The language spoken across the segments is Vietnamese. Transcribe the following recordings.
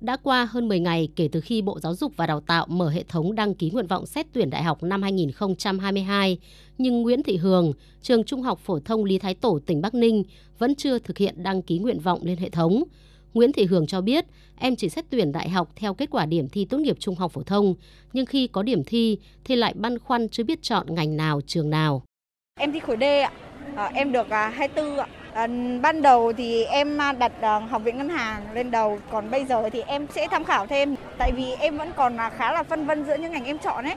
Đã qua hơn 10 ngày kể từ khi Bộ Giáo dục và Đào tạo mở hệ thống đăng ký nguyện vọng xét tuyển đại học năm 2022, nhưng Nguyễn Thị Hường, trường Trung học phổ thông Lý Thái Tổ, tỉnh Bắc Ninh vẫn chưa thực hiện đăng ký nguyện vọng lên hệ thống. Nguyễn Thị Hường cho biết, em chỉ xét tuyển đại học theo kết quả điểm thi tốt nghiệp trung học phổ thông, nhưng khi có điểm thi thì lại băn khoăn chưa biết chọn ngành nào, trường nào. Em thi khối D ạ, à, em được à, 24 ạ. À, ban đầu thì em à, đặt ờ, học viện ngân hàng lên đầu, còn bây giờ thì em sẽ tham khảo thêm, tại vì em vẫn còn à, khá là phân vân giữa những ngành em chọn ấy.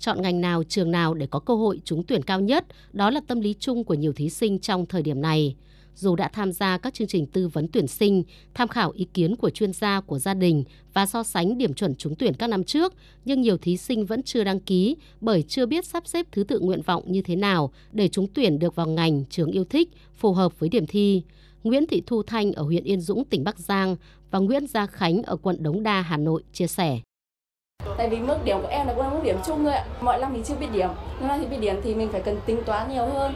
Chọn ngành nào, trường nào để có cơ hội trúng tuyển cao nhất, đó là tâm lý chung của nhiều thí sinh trong thời điểm này dù đã tham gia các chương trình tư vấn tuyển sinh, tham khảo ý kiến của chuyên gia của gia đình và so sánh điểm chuẩn trúng tuyển các năm trước, nhưng nhiều thí sinh vẫn chưa đăng ký bởi chưa biết sắp xếp thứ tự nguyện vọng như thế nào để trúng tuyển được vào ngành trường yêu thích phù hợp với điểm thi. Nguyễn Thị Thu Thanh ở huyện Yên Dũng, tỉnh Bắc Giang và Nguyễn Gia Khánh ở quận Đống Đa, Hà Nội chia sẻ. Tại vì mức điểm của em là cũng là mức điểm chung thôi ạ. Mọi năm mình chưa biết điểm, năm nay thì biết điểm thì mình phải cần tính toán nhiều hơn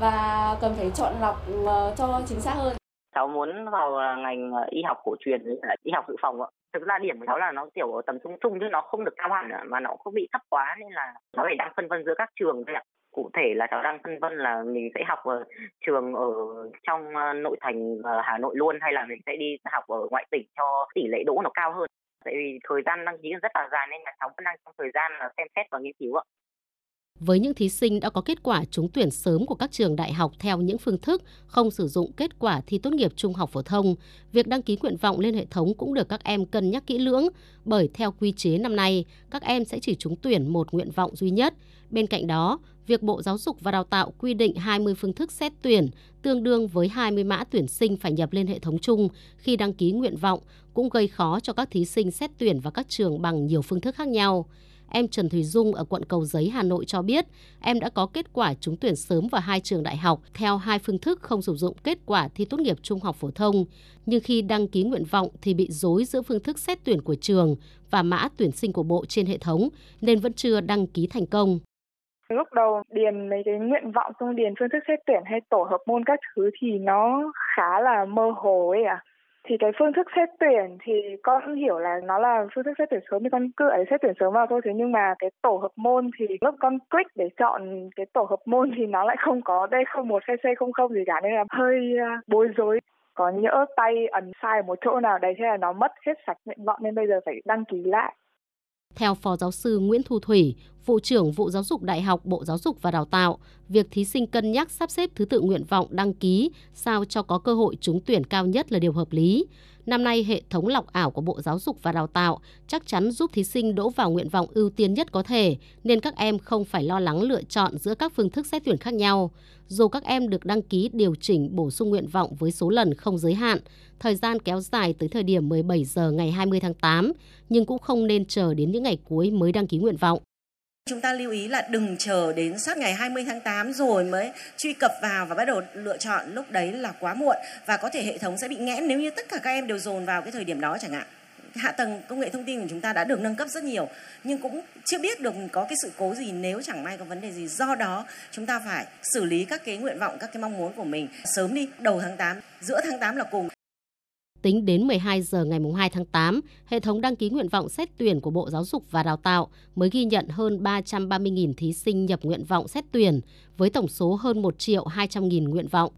và cần phải chọn lọc ờ, cho chính xác hơn. Cháu muốn vào ờ, ngành ờ, y học cổ truyền với y học dự phòng ạ. Thực ra điểm của cháu là nó kiểu ở tầm trung trung chứ nó không được cao hẳn mà nó không bị thấp quá nên là nó phải đang phân vân giữa các trường thôi ạ. Cụ thể là cháu đang phân vân là mình sẽ học ở trường ở trong nội thành Hà Nội luôn hay là mình sẽ đi học ở ngoại tỉnh cho tỷ lệ đỗ nó cao hơn. Tại vì thời gian đăng ký rất là dài nên là cháu vẫn đang trong thời gian là xem xét và nghiên cứu ạ. Với những thí sinh đã có kết quả trúng tuyển sớm của các trường đại học theo những phương thức không sử dụng kết quả thi tốt nghiệp trung học phổ thông, việc đăng ký nguyện vọng lên hệ thống cũng được các em cân nhắc kỹ lưỡng, bởi theo quy chế năm nay, các em sẽ chỉ trúng tuyển một nguyện vọng duy nhất. Bên cạnh đó, việc Bộ Giáo dục và Đào tạo quy định 20 phương thức xét tuyển, tương đương với 20 mã tuyển sinh phải nhập lên hệ thống chung khi đăng ký nguyện vọng cũng gây khó cho các thí sinh xét tuyển vào các trường bằng nhiều phương thức khác nhau. Em Trần Thùy Dung ở quận Cầu Giấy, Hà Nội cho biết em đã có kết quả trúng tuyển sớm vào hai trường đại học theo hai phương thức không sử dụng kết quả thi tốt nghiệp trung học phổ thông. Nhưng khi đăng ký nguyện vọng thì bị dối giữa phương thức xét tuyển của trường và mã tuyển sinh của Bộ trên hệ thống nên vẫn chưa đăng ký thành công. Lúc đầu điền mấy cái nguyện vọng xong điền phương thức xét tuyển hay tổ hợp môn các thứ thì nó khá là mơ hồ ấy à thì cái phương thức xét tuyển thì con hiểu là nó là phương thức xét tuyển sớm thì con cứ ấy xét tuyển sớm vào thôi. Thế nhưng mà cái tổ hợp môn thì lúc con click để chọn cái tổ hợp môn thì nó lại không có d không một hay c không không gì cả. Nên là hơi à, bối rối. Có nhỡ tay ấn sai một chỗ nào đấy thế là nó mất hết sạch nguyện vọng nên bây giờ phải đăng ký lại. Theo Phó Giáo sư Nguyễn Thu Thủy, Vụ trưởng Vụ Giáo dục Đại học Bộ Giáo dục và Đào tạo, việc thí sinh cân nhắc sắp xếp thứ tự nguyện vọng đăng ký sao cho có cơ hội trúng tuyển cao nhất là điều hợp lý. Năm nay, hệ thống lọc ảo của Bộ Giáo dục và Đào tạo chắc chắn giúp thí sinh đỗ vào nguyện vọng ưu tiên nhất có thể, nên các em không phải lo lắng lựa chọn giữa các phương thức xét tuyển khác nhau. Dù các em được đăng ký điều chỉnh bổ sung nguyện vọng với số lần không giới hạn, thời gian kéo dài tới thời điểm 17 giờ ngày 20 tháng 8, nhưng cũng không nên chờ đến những ngày cuối mới đăng ký nguyện vọng. Chúng ta lưu ý là đừng chờ đến sát ngày 20 tháng 8 rồi mới truy cập vào và bắt đầu lựa chọn lúc đấy là quá muộn và có thể hệ thống sẽ bị nghẽn nếu như tất cả các em đều dồn vào cái thời điểm đó chẳng hạn. Hạ tầng công nghệ thông tin của chúng ta đã được nâng cấp rất nhiều nhưng cũng chưa biết được có cái sự cố gì nếu chẳng may có vấn đề gì. Do đó chúng ta phải xử lý các cái nguyện vọng, các cái mong muốn của mình sớm đi, đầu tháng 8, giữa tháng 8 là cùng. Tính đến 12 giờ ngày 2 tháng 8, hệ thống đăng ký nguyện vọng xét tuyển của Bộ Giáo dục và Đào tạo mới ghi nhận hơn 330.000 thí sinh nhập nguyện vọng xét tuyển với tổng số hơn 1 triệu 200.000 nguyện vọng.